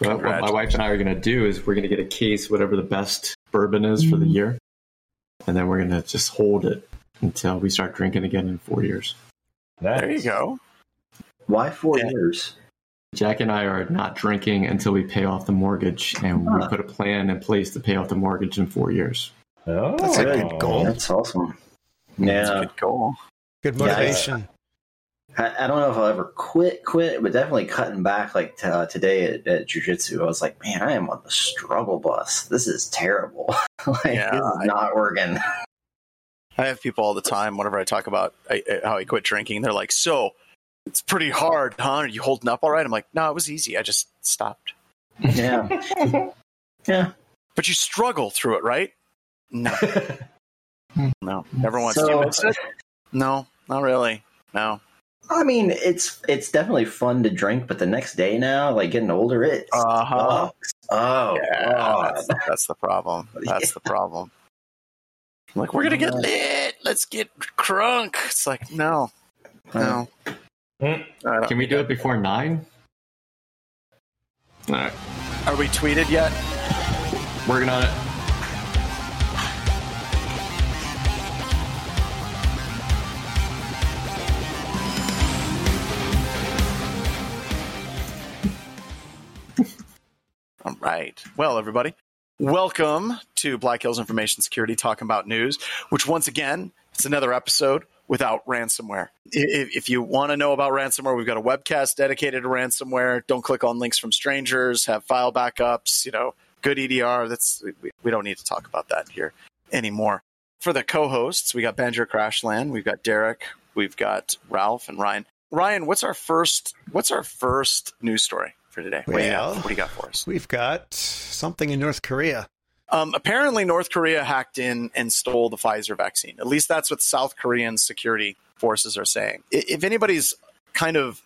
But what my wife and I are going to do is we're going to get a case, whatever the best bourbon is for the Mm. year, and then we're going to just hold it until we start drinking again in four years. There you go. Why four Yeah. years? Jack and I are not drinking until we pay off the mortgage, and we put a plan in place to pay off the mortgage in four years. Oh, That's a good goal. That's awesome. That's a Yeah, good goal. Good Yeah, motivation. I, I don't know if I'll ever quit, quit, but definitely cutting back. Like t- uh, today at, at jujitsu, I was like, man, I am on the struggle bus. This is terrible. like Yeah, this is I- not working. I have people all the time whenever I talk about I, I- how I quit drinking. They're like, "So it's pretty hard, huh? Are you holding up all right?" I'm like, "No, it was easy. I just stopped." Yeah, yeah. But you struggle through it, right? No, no. Never once. Do So- you miss it? No, not really. No. I mean, it's it's definitely fun to drink, but the next day now, like getting older, it Uh-huh. sucks. Oh, Yeah, God. that's, that's the problem. That's the problem. I'm like, we're gonna get lit. Let's get crunk. It's like, no, no. Mm. Can we do it before nine? All right, Are we tweeted yet? working on it. All right. Well, everybody, welcome to Black Hills Information Security talking about news, which once again, it's another episode without ransomware. If, if you want to know about ransomware, we've got a webcast dedicated to ransomware. Don't click on links from strangers, have file backups, you know, good EDR. That's we, we don't need to talk about that here anymore. For the co-hosts, we got Banjo Crashland, we've got Derek, we've got Ralph and Ryan. Ryan, what's our first what's our first news story for today? What, do you got, what do you got for us? We've got something in North Korea. Um, apparently, North Korea hacked in and stole the Pfizer vaccine. At least that's what South Korean security forces are saying. If anybody's kind of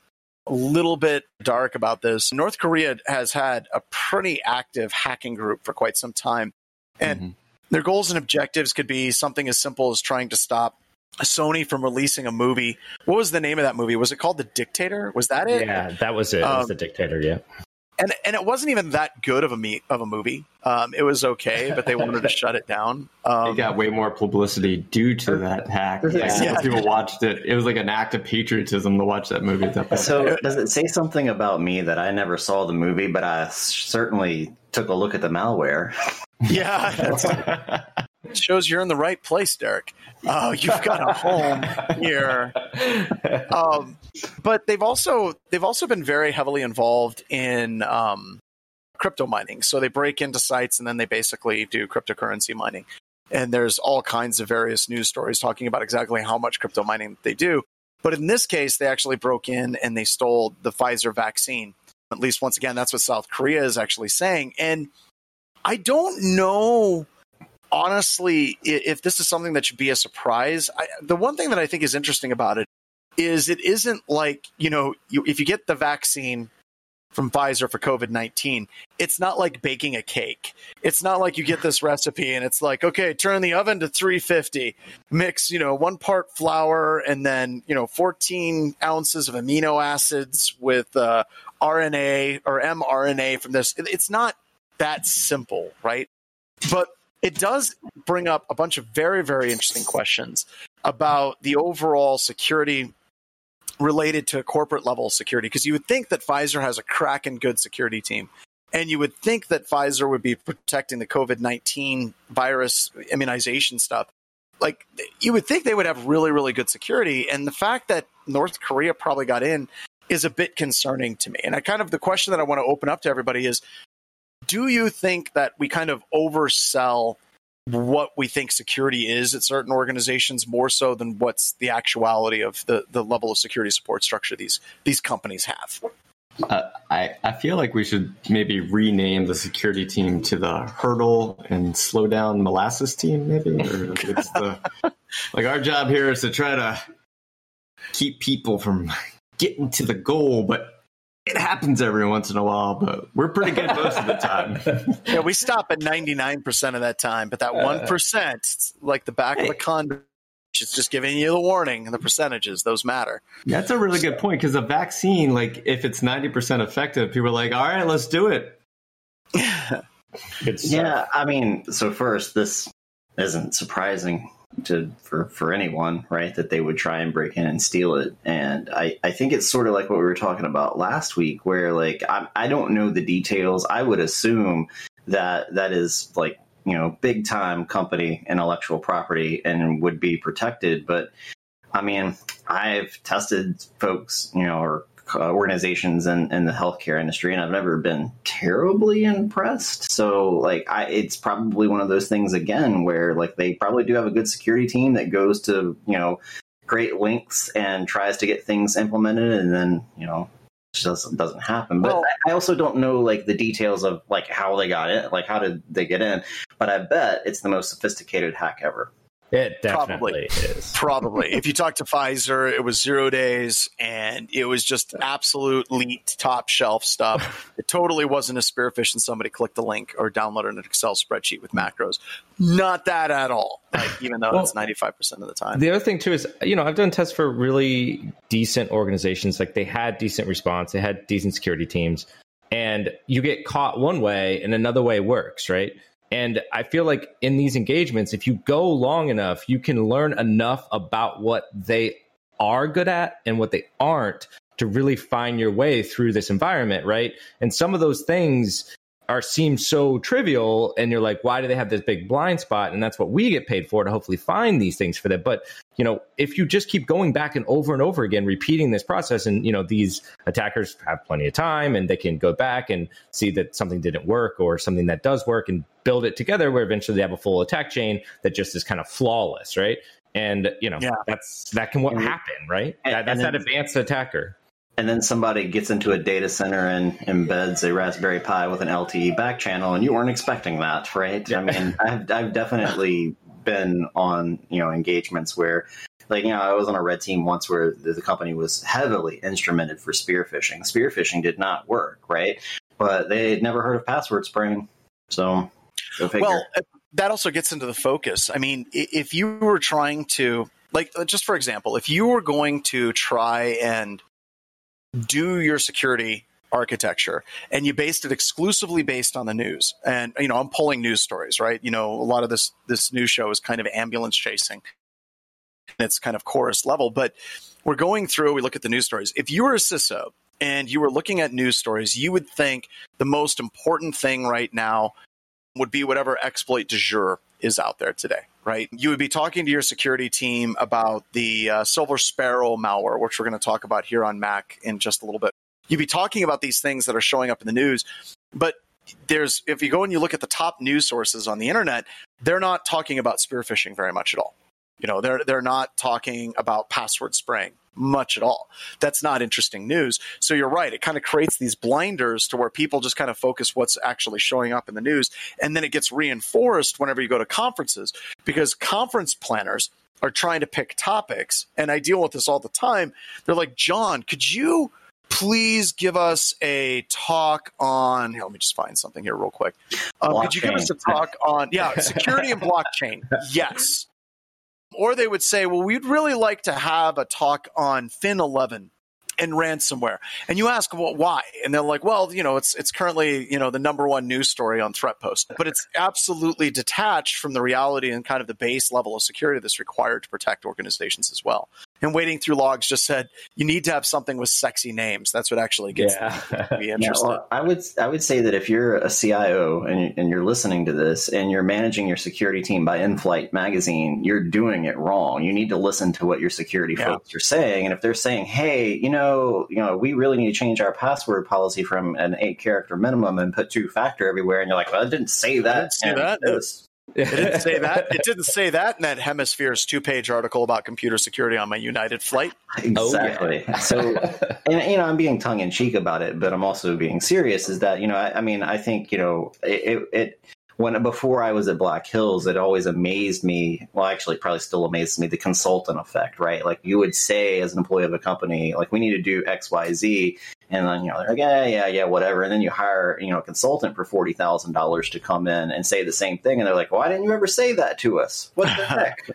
a little bit dark about this, North Korea has had a pretty active hacking group for quite some time. And Mhm. their goals and objectives could be something as simple as trying to stop Sony from releasing a movie. What was the name of that movie? Was it called The Dictator? Was that it? Yeah, that was it. it was Um, the dictator. Yeah. and and it wasn't even that good of a me- of a movie. Um, it was okay, but they wanted to shut it down. Um, it got way more publicity due to that hack. Like, Yeah. People watched it. It was like an act of patriotism to watch that movie. At that point. So, does it say something about me that I never saw the movie, but I certainly took a look at the malware? yeah, it shows you're in the right place, Derek. Oh, you've got a home here. Um, but they've also they've also been very heavily involved in um, crypto mining. So they break into sites and then they basically do cryptocurrency mining. And there's all kinds of various news stories talking about exactly how much crypto mining they do. But in this case, they actually broke in and they stole the Pfizer vaccine. At least once again, that's what South Korea is actually saying. And I don't know honestly if this is something that should be a surprise. I, the one thing that I think is interesting about it is it isn't like, you know, you, if you get the vaccine from Pfizer for COVID 19, it's not like baking a cake. It's not like you get this recipe and it's like, okay, turn the oven to 350, mix, you know, one part flour and then, you know, 14 ounces of amino acids with uh, RNA or mRNA from this. It's not that simple, right? But it does bring up a bunch of very, very interesting questions about the overall security related to corporate level security. Because you would think that Pfizer has a cracking good security team. And you would think that Pfizer would be protecting the COVID 19 virus immunization stuff. Like, you would think they would have really, really good security. And the fact that North Korea probably got in is a bit concerning to me. And I kind of, the question that I want to open up to everybody is do you think that we kind of oversell what we think security is at certain organizations more so than what's the actuality of the, the level of security support structure these these companies have? Uh, I, I feel like we should maybe rename the security team to the hurdle and slow down molasses team, maybe. Or it's the, like our job here is to try to keep people from getting to the goal, but it happens every once in a while. But we're pretty good most of the time. Yeah, we stop at ninety nine percent of that time, but that uh, one percent, it's like the back of a condom. It's just giving you the warning. And the percentages, those matter. That's a really good point because a vaccine, like if it's ninety percent effective, people are like, "All right, let's do it." Good stuff. Yeah, I mean, so first, this isn't surprising to for for anyone, right? That they would try and break in and steal it, and I I think it's sort of like what we were talking about last week, where like I I don't know the details. I would assume that that is like you know big time company intellectual property and would be protected, but I mean, I've tested folks, you know, or uh, organizations in, in the healthcare industry, and I've never been terribly impressed. So, like, I, it's probably one of those things again where, like, they probably do have a good security team that goes to, you know, great lengths and tries to get things implemented, and then, you know, it just doesn't, doesn't happen. But Well- I also don't know, like, the details of, like, how they got it, like, how did they get in. But I bet it's the most sophisticated hack ever. It Probably. is. Probably. if you talk to Pfizer, it was zero days and it was just absolute elite top shelf stuff. It totally wasn't a spearfish and somebody clicked the link or downloaded an Excel spreadsheet with macros. Not that at all. Like, even though Well- it's 95% of the time. The other thing too is, you know, I've done tests for really decent organizations. Like they had decent response, they had decent security teams, and you get caught one way and another way works, right? And I feel like in these engagements, if you go long enough, you can learn enough about what they are good at and what they aren't to really find your way through this environment, right? And some of those things are seem so trivial and you're like why do they have this big blind spot and that's what we get paid for to hopefully find these things for them but you know if you just keep going back and over and over again repeating this process and you know these attackers have plenty of time and they can go back and see that something didn't work or something that does work and build it together where eventually they have a full attack chain that just is kind of flawless right and you know Yeah. that's that can what happen right and- that, that's and that advanced attacker and then somebody gets into a data center and embeds a Raspberry Pi with an LTE back channel, and you weren't expecting that, right? I mean, I've, I've definitely been on you know engagements where, like, you know, I was on a red team once where the, company was heavily instrumented for spear phishing. Spear phishing did not work, right? But they had never heard of password spraying, so. Well, uh, that also gets into the focus. I mean, if you were trying to, like, uh, just for example, if you were going to try and do your security architecture and you based it exclusively based on the news, and you know, I'm pulling news stories, right? You know, a lot of this this news show is kind of ambulance chasing. It's kind of chorus level, but we're going through. We look at the news stories. If you were a CISO and you were looking at news stories, you would think the most important thing right now would be whatever exploit de jour is out there today, right? You would be talking to your security team about the uh, Silver Sparrow malware, which we're going to talk about here on Mac in just a little bit. You'd be talking about these things that are showing up in the news, but there's if you go and you look at the top news sources on the internet, they're not talking about spear phishing very much at all. You know, they're they're not talking about password spraying much at all. That's not interesting news. So you're right. It kind of creates these blinders to where people just kind of focus what's actually showing up in the news. And then it gets reinforced whenever you go to conferences because conference planners are trying to pick topics. And I deal with this all the time. They're like, John, could you please give us a talk on, here, let me just find something here real quick. Um, could you give us a talk on, yeah, security and blockchain? Yes. Or they would say, well, we'd really like to have a talk on Fin11 and ransomware. And you ask, well, why? And they're like, well, you know, it's it's currently, you know, the number one news story on ThreatPost. But it's absolutely detached from the reality and kind of the base level of security that's required to protect organizations as well. And wading through logs just said you need to have something with sexy names. That's what actually gets Yeah. to be Yeah, well, I would I would say that if you're a CIO and, and you're listening to this and you're managing your security team by InFlight magazine, you're doing it wrong. You need to listen to what your security Yeah. folks are saying, and if they're saying, "Hey, you know, you know, we really need to change our password policy from an eight character minimum and put two factor everywhere," and you're like, "Well, I didn't say that." didn't say that. It didn't say that. It didn't say that in that Hemisphere's two-page article about computer security on my United flight. Exactly. Oh, so, and you know, I'm being tongue in cheek about it, but I'm also being serious. Is that you know, I, I mean, I think you know, it, it, it when before I was at Black Hills, it always amazed me. Well, actually, probably still amazes me the consultant effect, right? Like you would say as an employee of a company, like we need to do X, Y, Z, and then you know they're like, yeah, yeah, yeah, whatever, and then you hire you know a consultant for forty thousand dollars to come in and say the same thing, and they're like, why didn't you ever say that to us? What the heck?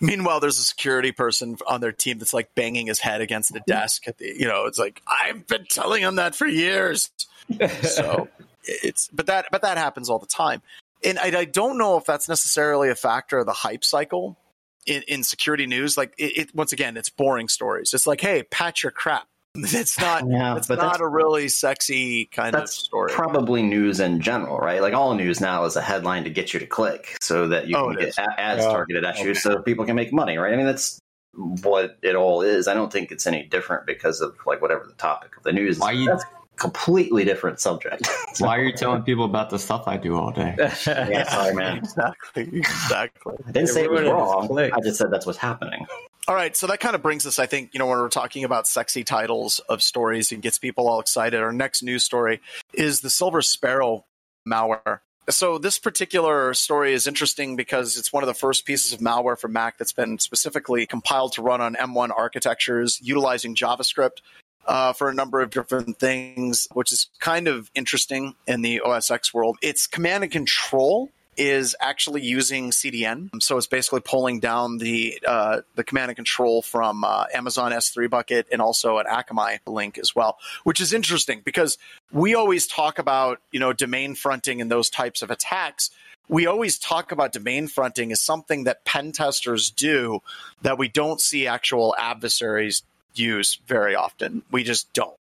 Meanwhile, there's a security person on their team that's like banging his head against the desk. At the, you know, it's like I've been telling him that for years. So it's but that but that happens all the time, and I, I don't know if that's necessarily a factor of the hype cycle in, in security news. Like it, it, once again, it's boring stories. It's like, hey, patch your crap. It's not. Yeah, it's but not that's- a really sexy kind of story. probably news in general, right? Like all news now is a headline to get you to click so that you Oh, can get is. ads Oh, targeted at you so people can make money, right? I mean, that's what it all is. I don't think it's any different because of like whatever the topic of the news is. You- That's a completely different subject. Why are you telling people about the stuff I do all day? yeah, sorry, man. exactly. Exactly. I didn't say it was wrong. I just said that's what's happening. All right, so that kind of brings us, I think, you know, when we're talking about sexy titles of stories and gets people all excited. Our next news story is the Silver Sparrow malware. So this particular story is interesting because it's one of the first pieces of malware for Mac that's been specifically compiled to run on M1 architectures utilizing JavaScript uh, for a number of different things, which is kind of interesting in the OS X world. It's command and control is actually using CDN. So it's basically pulling down the uh, the command and control from uh, Amazon S3 bucket and also an Akamai link as well, which is interesting because we always talk about you know domain fronting and those types of attacks. We always talk about domain fronting as something that pen testers do that we don't see actual adversaries use very often. We just don't.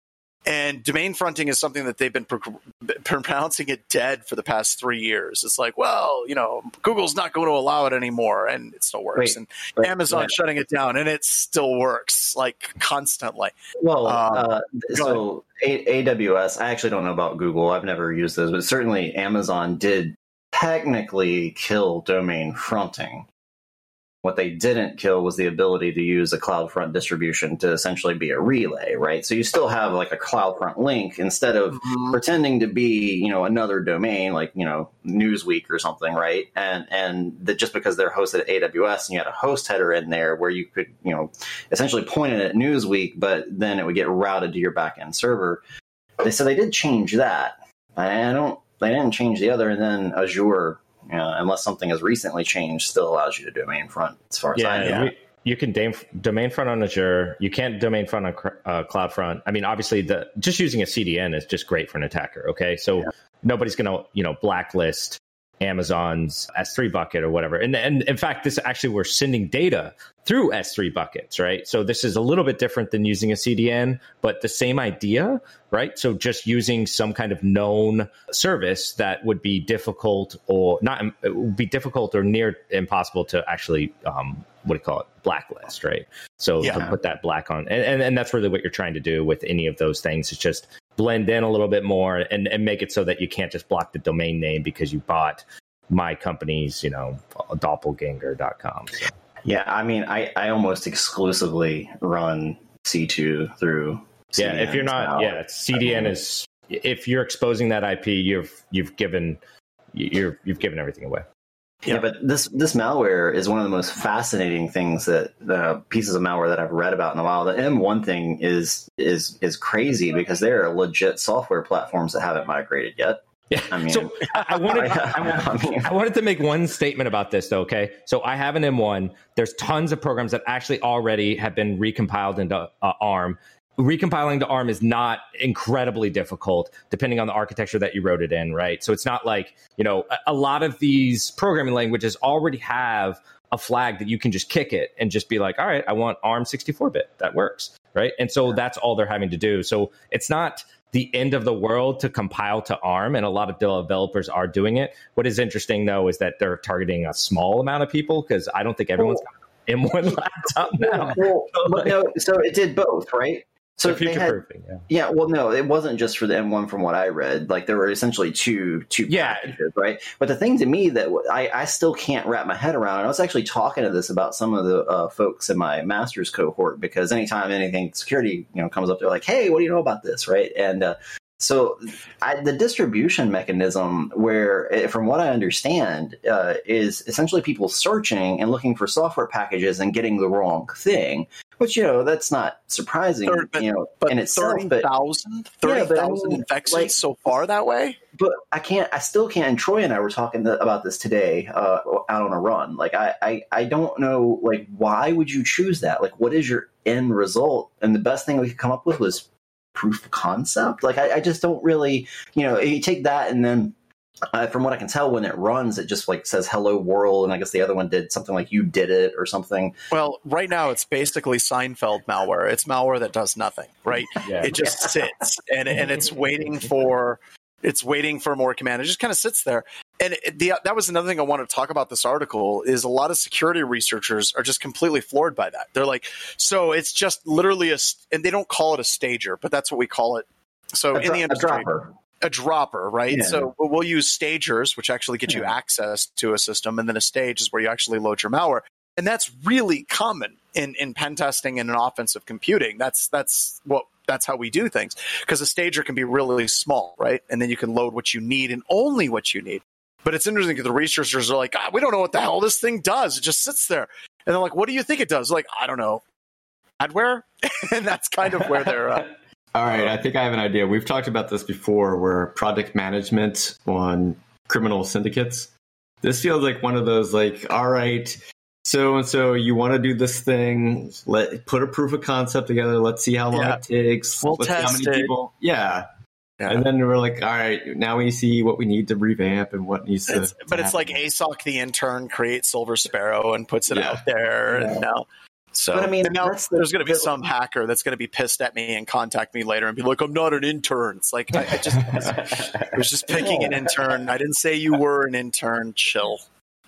And domain fronting is something that they've been pro- pronouncing it dead for the past three years. It's like, well, you know, Google's not going to allow it anymore, and it still works. Wait, and Amazon shutting it down, and it still works like constantly. Well, Um, uh, so a- AWS, I actually don't know about Google. I've never used those, but certainly Amazon did technically kill domain fronting. What they didn't kill was the ability to use a CloudFront distribution to essentially be a relay, right? So you still have like a CloudFront link instead of Mm-hmm. pretending to be, you know, another domain like, you know, Newsweek or something, right? And and that just because they're hosted at AWS and you had a host header in there where you could, you know, essentially point it at Newsweek, but then it would get routed to your backend server. They said they did change that. I don't they didn't change the other and then Azure, know, unless something has recently changed, still allows you to domain front as far as I know. Yeah, we, you can domain front on Azure. You can't domain front on uh, CloudFront. I mean, obviously, the just using a CDN is just great for an attacker. Okay, so nobody's going to you know blacklist Amazon's S3 bucket or whatever. And and in fact, this actually we're sending data through S3 buckets, right? So this is a little bit different than using a CDN, but the same idea, right? So just using some kind of known service that would be difficult or not, it would be difficult or near impossible to actually, um, what do you call it, blacklist, right? So to put that black on, and, and and that's really what you're trying to do with any of those things. It's just blend in a little bit more and and make it so that you can't just block the domain name because you bought my company's, you know, doppelganger.com. So. Yeah, I mean, I, I almost exclusively run C2 through. Yeah, if you're not, now. yeah, CDN is if you're exposing that IP, you've you've given you're you've given everything away. Yeah, but this this malware is one of the most fascinating things that the pieces of malware that I've read about in a while. The M1 thing is is is crazy because there are legit software platforms that haven't migrated yet. Yeah. I mean- so I, I wanted I, I wanted- mean- I wanted to make one statement about this though. Okay, so I have an M1. There's tons of programs that actually already have been recompiled into uh, ARM. Recompiling to ARM is not incredibly difficult, depending on the architecture that you wrote it in, right? So it's not like you know a, a lot of these programming languages already have a flag that you can just kick it and just be like, all right, I want ARM 64 bit. That works, right? And so that's all they're having to do. So it's not the end of the world to compile to ARM, and a lot of developers are doing it. What is interesting though is that they're targeting a small amount of people because I don't think everyone's got an M1 laptop now. Well, but no, so it did both, right? So So future had- proofing, yeah. Yeah, well, no, it wasn't just for the M1 from what I read. Like there were essentially two two Yeah. packages, right? But the thing to me that I, I still can't wrap my head around, and I was actually talking to this about some of the uh, folks in my master's cohort because anytime anything security you know comes up, they're like, "Hey, what do you know about this?" Right? And uh, so I, the distribution mechanism, where eh, from what I understand, uh, is essentially people searching and looking for software packages and getting the wrong thing. Which you know that's not surprising, Third, but- you know, But in itself. 30,000 Yeah, but I 30,000 mean, infections like- so far that way? but I can't. I still can't. And Troy and I were talking th- about this today uh, out on a run. Like I, I, I don't know. Like why would you choose that? Like what is your end result? And the best thing we could come up with was proof of concept. Like I, I just don't really, you know, you take that and then uh, from what I can tell, when it runs, it just like says "Hello World," and I guess the other one did something like "You did it" or something. Well, right now it's basically Seinfeld malware. It's malware that does nothing, right? Yeah. It just sits and and it's waiting for it's waiting for more command. It just kind of sits there. And it, the, that was another thing I wanted to talk about this article is a lot of security researchers are just completely floored by that. They're like, so it's just literally a, and they don't call it a stager, but that's what we call it. So A, in dro- the a dropper. a dropper, right? Yeah. So we'll use stagers, which actually get you access to a system, and then a stage is where you actually load your malware, and that's really common in in pen testing and in offensive computing. That's that's what that's how we do things because a stager can be really small, right? And then you can load what you need and only what you need. But it's interesting because the researchers are like, ah, we don't know what the hell this thing does. It just sits there, and they're like, what do you think it does? Like, I don't know, adware, and that's kind of where they're. Uh, All right, I think I have an idea. We've talked about this before where project management on criminal syndicates. This feels like one of those like, all right, so and so you want to do this thing, let put a proof of concept together, let's see how long Yeah. it takes. We'll let's see how test many it. people Yeah. Yeah. And then we're like, all right, now we see what we need to revamp and what needs to It's, but it's like ASOC the intern creates Silver Sparrow and puts it Yeah. out there, and now. So, But I mean, now the- there's going to be the- some hacker that's going to be pissed at me and contact me later and be like, "I'm not an intern." It's like I, I just I was just picking an intern. I didn't say you were an intern. Chill.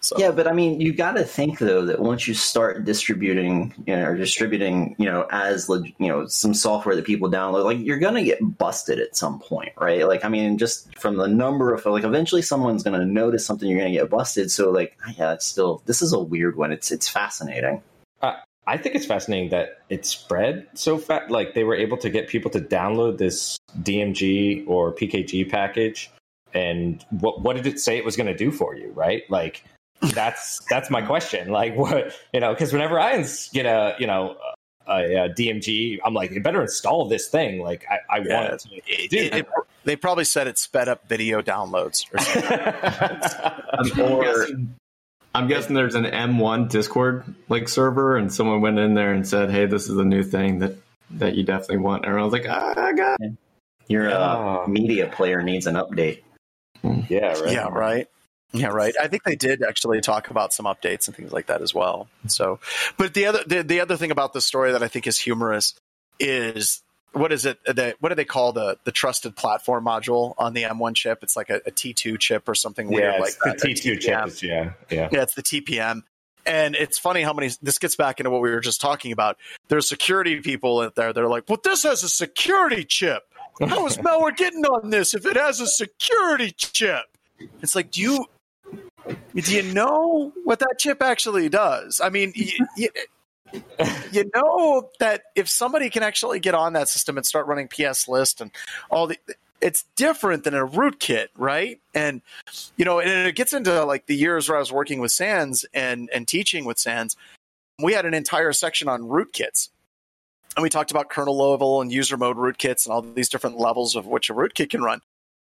So, Yeah, but I mean, you got to think though that once you start distributing, you know, or distributing, you know, as you know, some software that people download, like you're gonna get busted at some point, right? Like, I mean, just from the number of like, eventually someone's gonna notice something, you're gonna get busted. So, like, yeah, it's still this is a weird one. It's it's fascinating. I think it's fascinating that it spread so fast. Like they were able to get people to download this DMG or PKG package, and what what did it say it was going to do for you? Right? Like that's that's my question. Like what you know? Because whenever I ins- get a you know a, a DMG, I'm like, you better install this thing. Like I, I Yeah. want it to. It- do it- it- they probably said it sped up video downloads. Or something. I'm, Or- guessing, I'm guessing there's an M1 Discord like server, and someone went in there and said, "Hey, this is a new thing that that you definitely want." And everyone's like, ah, "I got." it." Your uh, media player needs an update. yeah, right. Yeah, right. Yeah, right. I think they did actually talk about some updates and things like that as well. So, but the other the, the other thing about the story that I think is humorous is what is it? The, what do they call the the trusted platform module on the M1 chip? It's like a a T2 chip or something weird Yeah, like it's the that. a T2 chip. Yeah, yeah. Yeah, it's the TPM. And it's funny how many this gets back into what we were just talking about. There's security people out there. They're like, "Well, this has a security chip. How is malware getting on this if it has a security chip?" It's like, do you do you know what that chip actually does? I mean, you, you, you know that if somebody can actually get on that system and start running PS list and all the it's different than a rootkit, right? And you know, and it gets into like the years where I was working with SANS and and teaching with SANS. We had an entire section on rootkits, and we talked about kernel level and user mode rootkits and all these different levels of which a rootkit can run.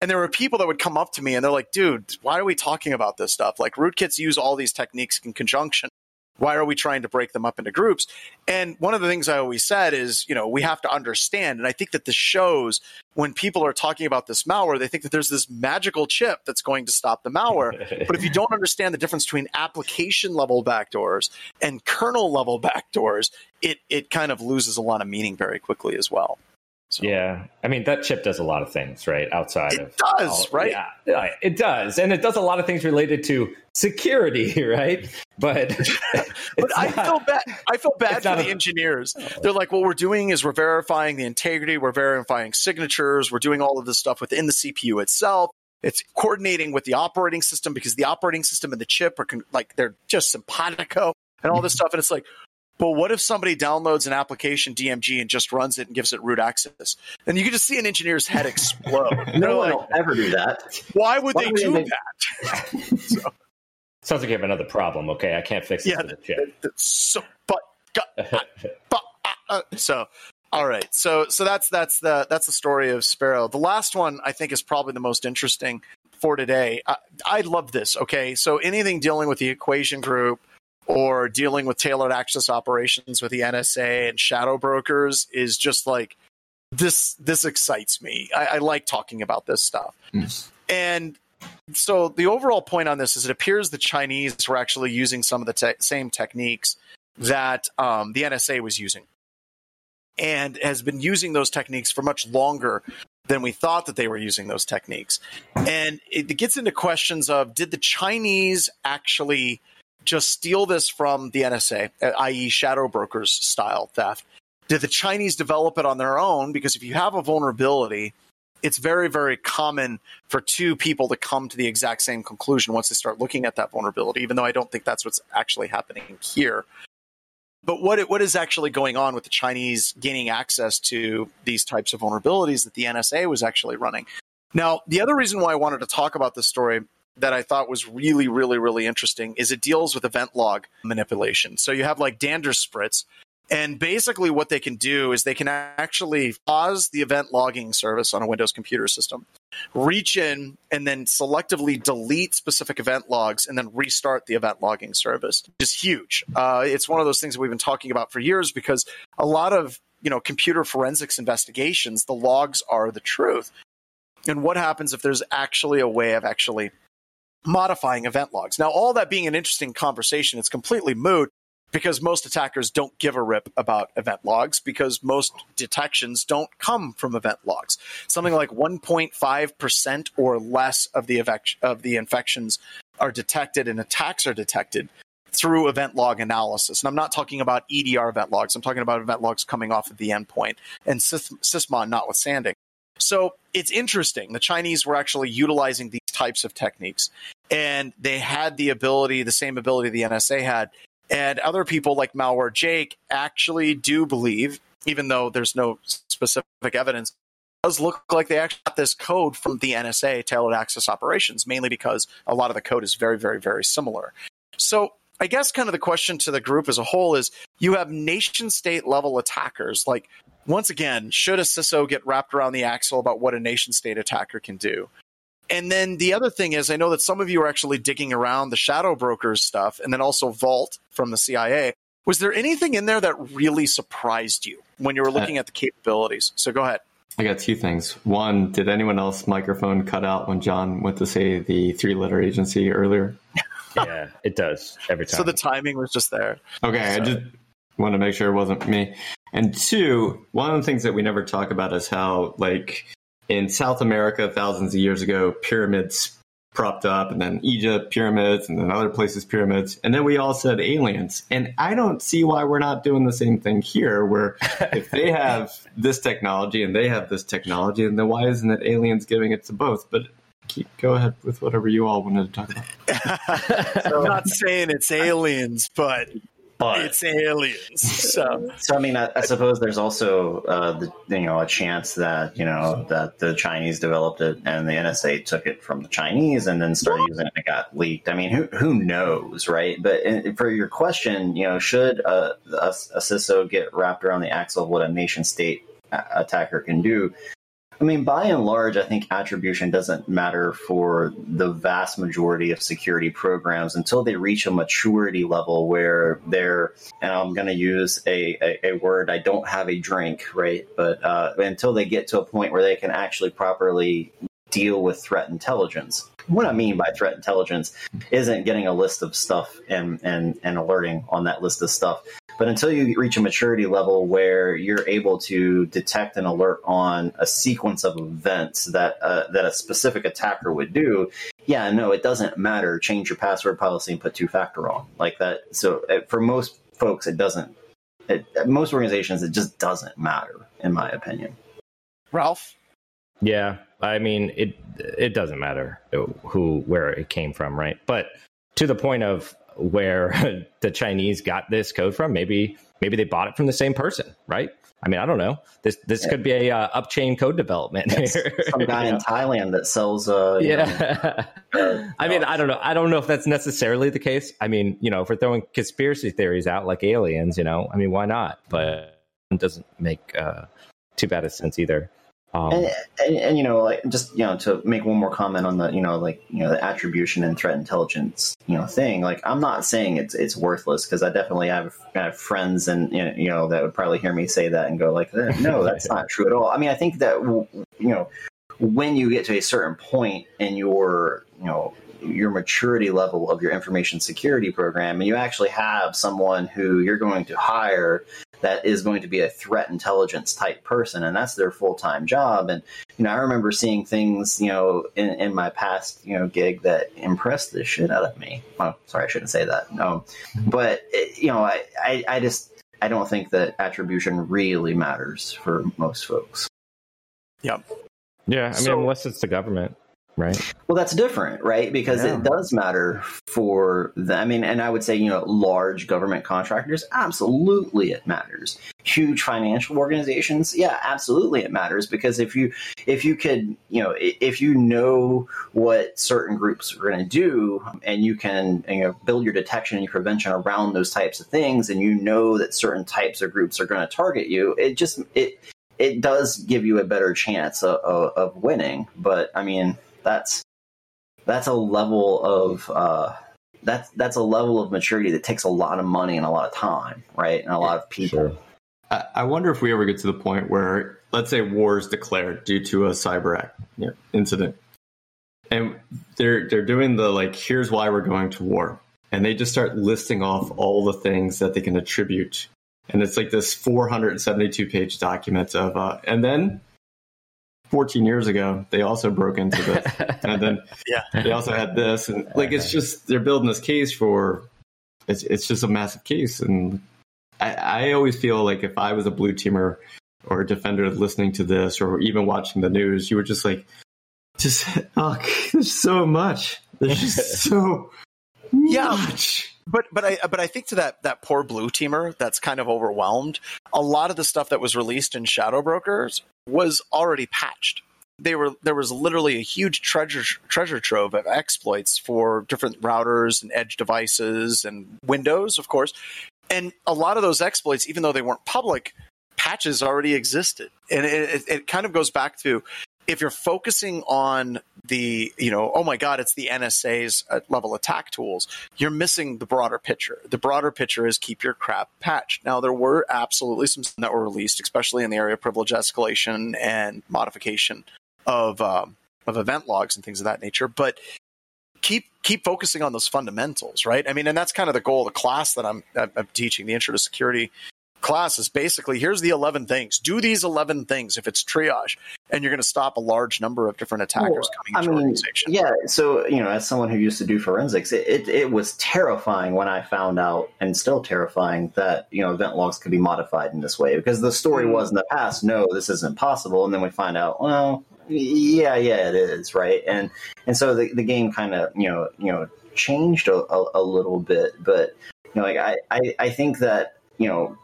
And there were people that would come up to me and they're like, "Dude, why are we talking about this stuff? Like rootkits use all these techniques in conjunction. Why are we trying to break them up into groups?" And one of the things I always said is, you know, we have to understand, and I think that this shows when people are talking about this malware, they think that there's this magical chip that's going to stop the malware. But if you don't understand the difference between application level backdoors and kernel level backdoors, it it kind of loses a lot of meaning very quickly as well. So, Yeah, I mean that chip does a lot of things, right? Outside It of does, all- right? Yeah, yeah, it does, and it does a lot of things related to security, right? But, But I not- feel bad. I feel bad for the a- engineers. Oh. They're like, what we're doing is we're verifying the integrity, we're verifying signatures, we're doing all of this stuff within the CPU itself. It's coordinating with the operating system because the operating system and the chip are con- like they're just simpatico and all this mm-hmm. stuff. And it's like, but what if somebody downloads an application DMG and just runs it and gives it root access? And you can just see an engineer's head explode. No one like, will ever do that. why would Why they would do they- that? sounds like you have another problem. Okay, I can't fix it. Yeah, this with the chip. That's so, but, but uh, so all right so so that's that's the that's the story of sparrow the last one i think is probably the most interesting for today i, I love this okay so anything dealing with the equation group or dealing with tailored access operations with the nsa and shadow brokers is just like this this excites me. I, I like talking about this stuff. Mm. And so the overall point on this is it appears the Chinese were actually using some of the te- same techniques that um, the NSA was using, and has been using those techniques for much longer than we thought that they were using those techniques. And it gets into questions of did the Chinese actually just steal this from the NSA, uh, i.e., shadow brokers style theft? Did the Chinese develop it on their own? Because if you have a vulnerability, it's very, very common for two people to come to the exact same conclusion once they start looking at that vulnerability, even though I don't think that's what's actually happening here. But what what is actually going on with the Chinese gaining access to these types of vulnerabilities that the NSA was actually running? Now, the other reason why I wanted to talk about this story that I thought was really, really, really interesting is it deals with event log manipulation. So you have like DanderSpritz, and basically, what they can do is they can actually pause the event logging service on a Windows computer system, reach in and then selectively delete specific event logs and then restart the event logging service. It's huge. Uh, it's one of those things that we've been talking about for years because a lot of you know computer forensics investigations, the logs are the truth. And what happens if there's actually a way of actually modifying event logs? Now, all that being an interesting conversation, it's completely moot because most attackers don't give a rip about event logs because most detections don't come from event logs. Something like 1.5% or less of the, of the infections are detected and attacks are detected through event log analysis. And I'm not talking about EDR event logs. I'm talking about event logs coming off of the endpoint and Sysmon notwithstanding. So it's interesting. The Chinese were actually utilizing these types of techniques and they had the ability, the same ability the NSA had and other people like Malware Jake actually do believe, even though there's no specific evidence, does look like they actually got this code from the NSA, Tailored Access Operations, mainly because a lot of the code is very, very, very similar. So I guess kind of the question to the group as a whole is you have nation state level attackers. Like, once again, should a CISO get wrapped around the axle about what a nation state attacker can do? And then the other thing is, I know that some of you are actually digging around the shadow brokers stuff and then also Vault from the CIA. Was there anything in there that really surprised you when you were looking uh, at the capabilities? So go ahead. I got two things. One, did anyone else microphone cut out when John went to say the three letter agency earlier? yeah, it does every time. So the timing was just there. Okay, I just want to make sure it wasn't me. And two, one of the things that we never talk about is how like in South America thousands of years ago, pyramids propped up, and then Egypt pyramids, and then other places pyramids, and then we all said aliens. And I don't see why we're not doing the same thing here. Where if they have this technology and they have this technology, and then why isn't it aliens giving it to both? But keep go ahead with whatever you all wanted to talk about. so, I'm not saying it's aliens, but but it's aliens. So, so I mean, I, I suppose there's also uh, the, you know a chance that you know that the Chinese developed it and the NSA took it from the Chinese and then started using it and it got leaked. I mean, who who knows, right? But in, for your question, you know, should a, a, a CISO get wrapped around the axle of what a nation state attacker can do? I mean, by and large, I think attribution doesn't matter for the vast majority of security programs until they reach a maturity level where they're, and I'm going to use a, a, a, word, I don't have a drink, right? But uh, until they get to a point where they can actually properly deal with threat intelligence. What I mean by threat intelligence isn't getting a list of stuff and, and, and alerting on that list of stuff. But until you reach a maturity level where you're able to detect an alert on a sequence of events that uh, that a specific attacker would do, yeah, no, it doesn't matter. Change your password policy and put two factor on like that. So uh, for most folks, it doesn't. It, most organizations, it just doesn't matter, in my opinion. Ralph. Yeah, I mean it. It doesn't matter who where it came from, right? But to the point of where the Chinese got this code from, maybe maybe they bought it from the same person, right? I mean, I don't know. This this yeah. could be a uh, upchain code development. Some guy in? Thailand that sells. Uh, yeah. Know, uh, I mean, I don't know. I don't know if that's necessarily the case. I mean, you know, if we're throwing conspiracy theories out like aliens, you know, I mean, why not? But it doesn't make uh, too bad a sense either. Um, and, and, and you know like just you know to make one more comment on the you know like you know the attribution and threat intelligence you know thing like i'm not saying it's it's worthless because i definitely have, have friends and you know, you know that would probably hear me say that and go like eh, no that's not true at all. I mean i think that you know when you get to a certain point in your you know your maturity level of your information security program and you actually have someone who you're going to hire that is going to be a threat intelligence type person and that's their full-time job. And you know i remember seeing things you know in, in my past you know gig that impressed the shit out of me. Oh sorry i shouldn't say that. No. Mm-hmm. But it, you know I, I i just i don't think that attribution really matters for most folks. Yep. yeah, I mean, So- unless it's the government, right? Well, that's different, right? Because Yeah. it does matter for the, I mean, and I would say, you know, large government contractors, absolutely it matters. Huge financial organizations, yeah, absolutely it matters because if you, if you could, you know, if you know what certain groups are going to do and you can, you know, build your detection and your prevention around those types of things and you know that certain types of groups are going to target you, it just, it, it does give you a better chance of, of, of winning. But I mean, that's that's a level of uh, that's that's a level of maturity that takes a lot of money and a lot of time, right, and a lot of people. Sure. I, I wonder if we ever get to the point where, let's say, war is declared due to a cyber act, you know, incident, and they're they're doing the like, here's why we're going to war, and they just start listing off all the things that they can attribute, and it's like this 472 page document of, uh, and then 14 years ago they also broke into this, and then Yeah. they also had this, and like it's just they're building this case for, it's it's just a massive case, and I, I always feel like if I was a blue teamer or a defender listening to this or even watching the news, you were just like, just oh, there's so much. There's just so Yeah. much. But but I but I think to that that poor blue teamer that's kind of overwhelmed. A lot of the stuff that was released in Shadow Brokers was already patched. They were there was literally a huge treasure treasure trove of exploits for different routers and edge devices and Windows, of course. And a lot of those exploits, even though they weren't public, patches already existed. And it, it, it kind of goes back to if you're focusing on the, you know, oh my God, it's the NSA's uh, level attack tools, you're missing the broader picture. The broader picture is keep your crap patched. Now, there were absolutely some that were released, especially in the area of privilege escalation and modification of um, of event logs and things of that nature. But keep keep focusing on those fundamentals, right? I mean, and that's kind of the goal of the class that I'm, I'm I'm teaching. The intro to security class is basically here's the 11 things. Do these 11 things if it's triage, and you're going to stop a large number of different attackers Well, coming into your mean, organization. yeah. So you know, as someone who used to do forensics, it, it it was terrifying when I found out, and still terrifying that you know event logs could be modified in this way because the story mm. was in the past, no, this isn't possible, and then we find out, well, yeah, yeah, it is, right? And and so the the game kind of you know you know changed a, a, a little bit, but you know, like I, I I think that you know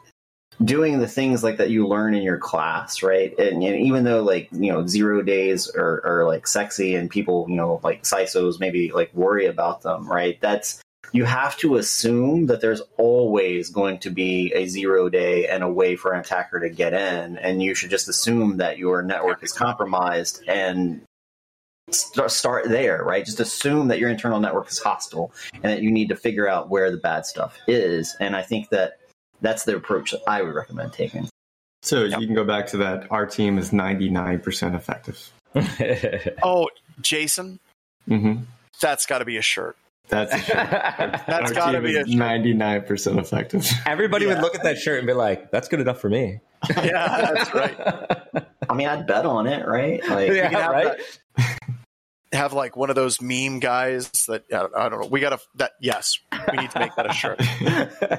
doing the things like that you learn in your class, right? And, and even though like you know zero days are, are like sexy and people you know like CISOs maybe like worry about them, right? That's you have to assume that there's always going to be a zero day and a way for an attacker to get in, and you should just assume that your network is compromised and st- start there, right? Just assume that your internal network is hostile and that you need to figure out where the bad stuff is. And I think that that's the approach that I would recommend taking. So you can go back to that. Our team is 99% effective. Oh, Jason, hmm that's got to be a shirt. That's a shirt. That's Our got to be a shirt. 99% effective. Everybody Yeah. would look at that shirt and be like, "That's good enough for me." Yeah, that's right. I mean, I'd bet on it, right? Like, yeah, can have right. Have like one of those meme guys that I don't- I don't know. We got to that. Yes, we need to make that a shirt.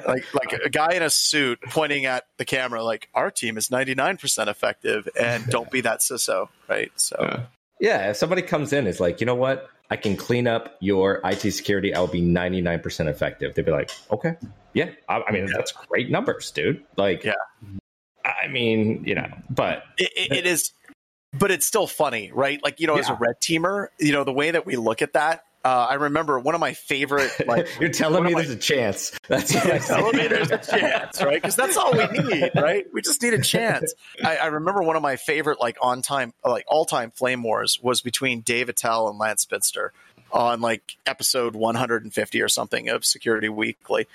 like like a guy in a suit pointing at the camera, like our team is ninety nine percent effective, and don't be that CISO, right? So Yeah. Yeah, if somebody comes in, is like, you know what? I can clean up your IT security. I'll be 99% effective. They'd be like, okay, yeah. I, I mean, that's great numbers, dude. Like, Yeah. I mean, you know, but it, it, it is but it's still funny right like you know as a red teamer you know the way that we look at that Uh, I remember one of my favorite like You're telling me my- there's a chance. That's what I Tell me there's a chance, right? Because that's all we need, right? We just need a chance. I, I remember one of my favorite, like on time, like all time flame wars was between Dave Aitel and Lance Spitzner on like episode 150 or something of Security Weekly.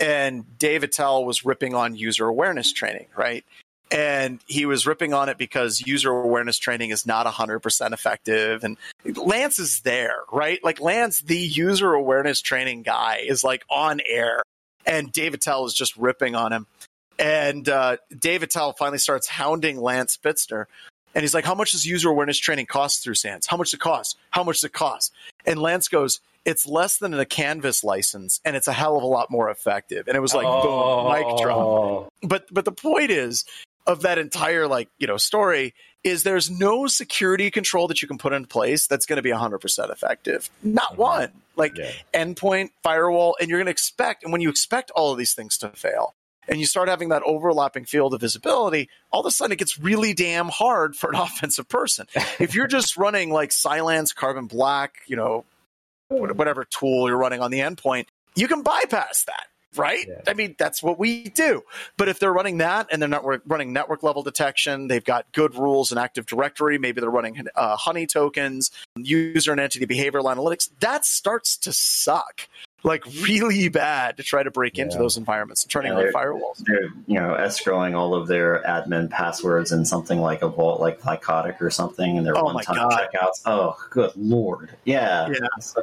And Dave Aitel was ripping on user awareness training, right? And he was ripping on it because user awareness training is not 100% effective. And Lance is there, right? Like Lance, the user awareness training guy, is like on air and Dave Aitel is just ripping on him. And uh, Dave Aitel finally starts hounding Lance Spitzner. And he's like, How much does user awareness training cost through SANS? How much does it cost? How much does it cost? And Lance goes, It's less than a Canvas license, and it's a hell of a lot more effective. And it was like, boom, mic drop Oh. but but the point is of that entire like you know story is there's no security control that you can put in place that's going to be 100% effective. Not mm-hmm. one. Like Yeah. endpoint firewall and you're going to expect and when you expect all of these things to fail and you start having that overlapping field of visibility all of a sudden it gets really damn hard for an offensive person. If you're just running like Cylance carbon black you know whatever tool you're running on the endpoint you can bypass that right Yeah. i mean that's what we do but if they're running that and they're not running network level detection they've got good rules and active directory maybe they're running uh, honey tokens user and entity behavioral analytics that starts to suck like really bad to try to break into those environments and turning Yeah, on firewalls They're you know escrowing all of their admin passwords in something like a vault, like Thycotic or something, and their Oh one-time checkouts. Oh, good lord! Yeah. Yeah. So-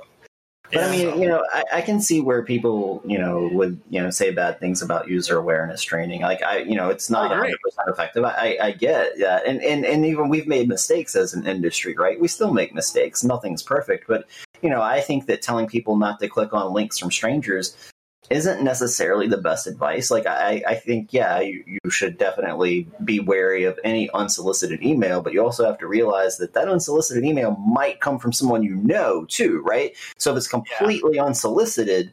but I mean, you know, I, I can see where people, you know, would you know say bad things about user awareness training. Like I, you know, it's not I 100 percent effective. I, I, I get that, and, and and even we've made mistakes as an industry, right? We still make mistakes. Nothing's perfect, but you know, I think that telling people not to click on links from strangers isn't necessarily the best advice. Like I, I think, yeah, you, you should definitely be wary of any unsolicited email, but you also have to realize that that unsolicited email might come from someone you know too, right? So if it's completely unsolicited,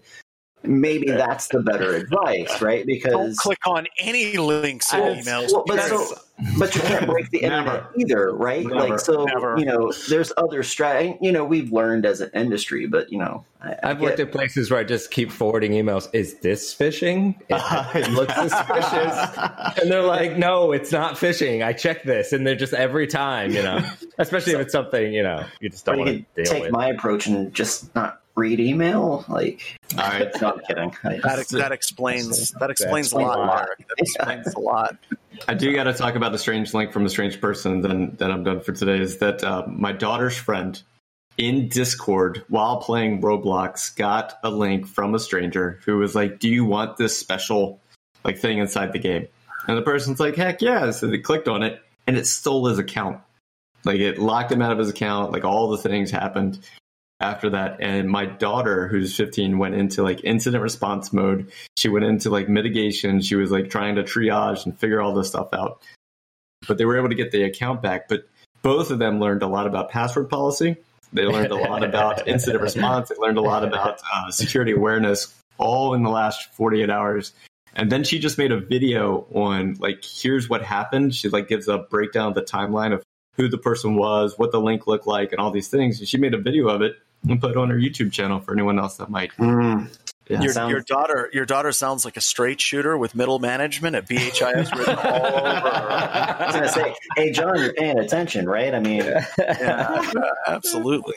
maybe that's the better advice, right? Because don't click on any links in emails well, but, because- so, but you can't break the internet either, right? Never. Like so, Never. you know, there's other strat. You know, we've learned as an industry, but you know, I, I I've worked get- at places where I just keep forwarding emails. Is this phishing? It, it looks suspicious. And they're like, no, it's not phishing. I check this. And they're just every time, you know, especially if it's something, you know, you just don't you want to deal take with. my approach and just not read email. Like, All right. no, I'm kidding. I- that, that explains that explains a lot, a lot. That explains a lot I do got to talk about a strange link from a strange person. Then, then I'm done for today. Is that uh, my daughter's friend in Discord while playing Roblox got a link from a stranger who was like, "Do you want this special like thing inside the game?" And the person's like, "Heck yeah!" So they clicked on it, and it stole his account. Like it locked him out of his account. Like all the things happened after that. And my daughter, who's 15, went into like incident response mode. She went into like mitigation. She was like trying to triage and figure all this stuff out. But they were able to get the account back. But both of them learned a lot about password policy. They learned a lot about incident response. They learned a lot about uh, security awareness, all in the last 48 hours. And then she just made a video on like, here's what happened. She like gives a breakdown of the timeline of who the person was, what the link looked like, and all these things. And she made a video of it and put on her YouTube channel for anyone else that might. Mm, Yeah. your, sounds- your daughter your daughter sounds like a straight shooter with middle management at BHIS written all over her. I was gonna say, hey John, you're paying attention, right? I mean, Yeah, absolutely.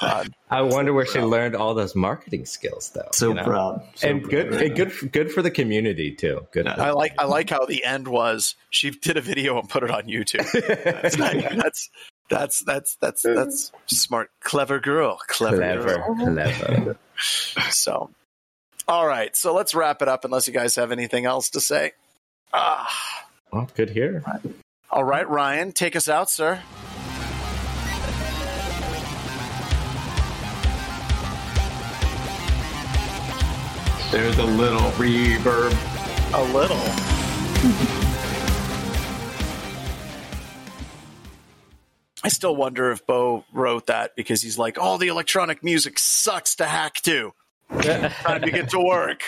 God. I wonder where she learned all those marketing skills, though. so you know? proud. So and good, proud. and good, good for the community too. Good. Yeah. for- I like I like how the end was she did a video and put it on YouTube. That's that's that's that's that's, that's smart, clever girl, clever, clever, girl. clever. So, all right, so let's wrap it up. Unless you guys have anything else to say. Ah, Well, good here. all right, Ryan, take us out, sir. There's a little reverb. A little. I still wonder if Bo wrote that because he's like, all the electronic music sucks to hack to. Time to get to work.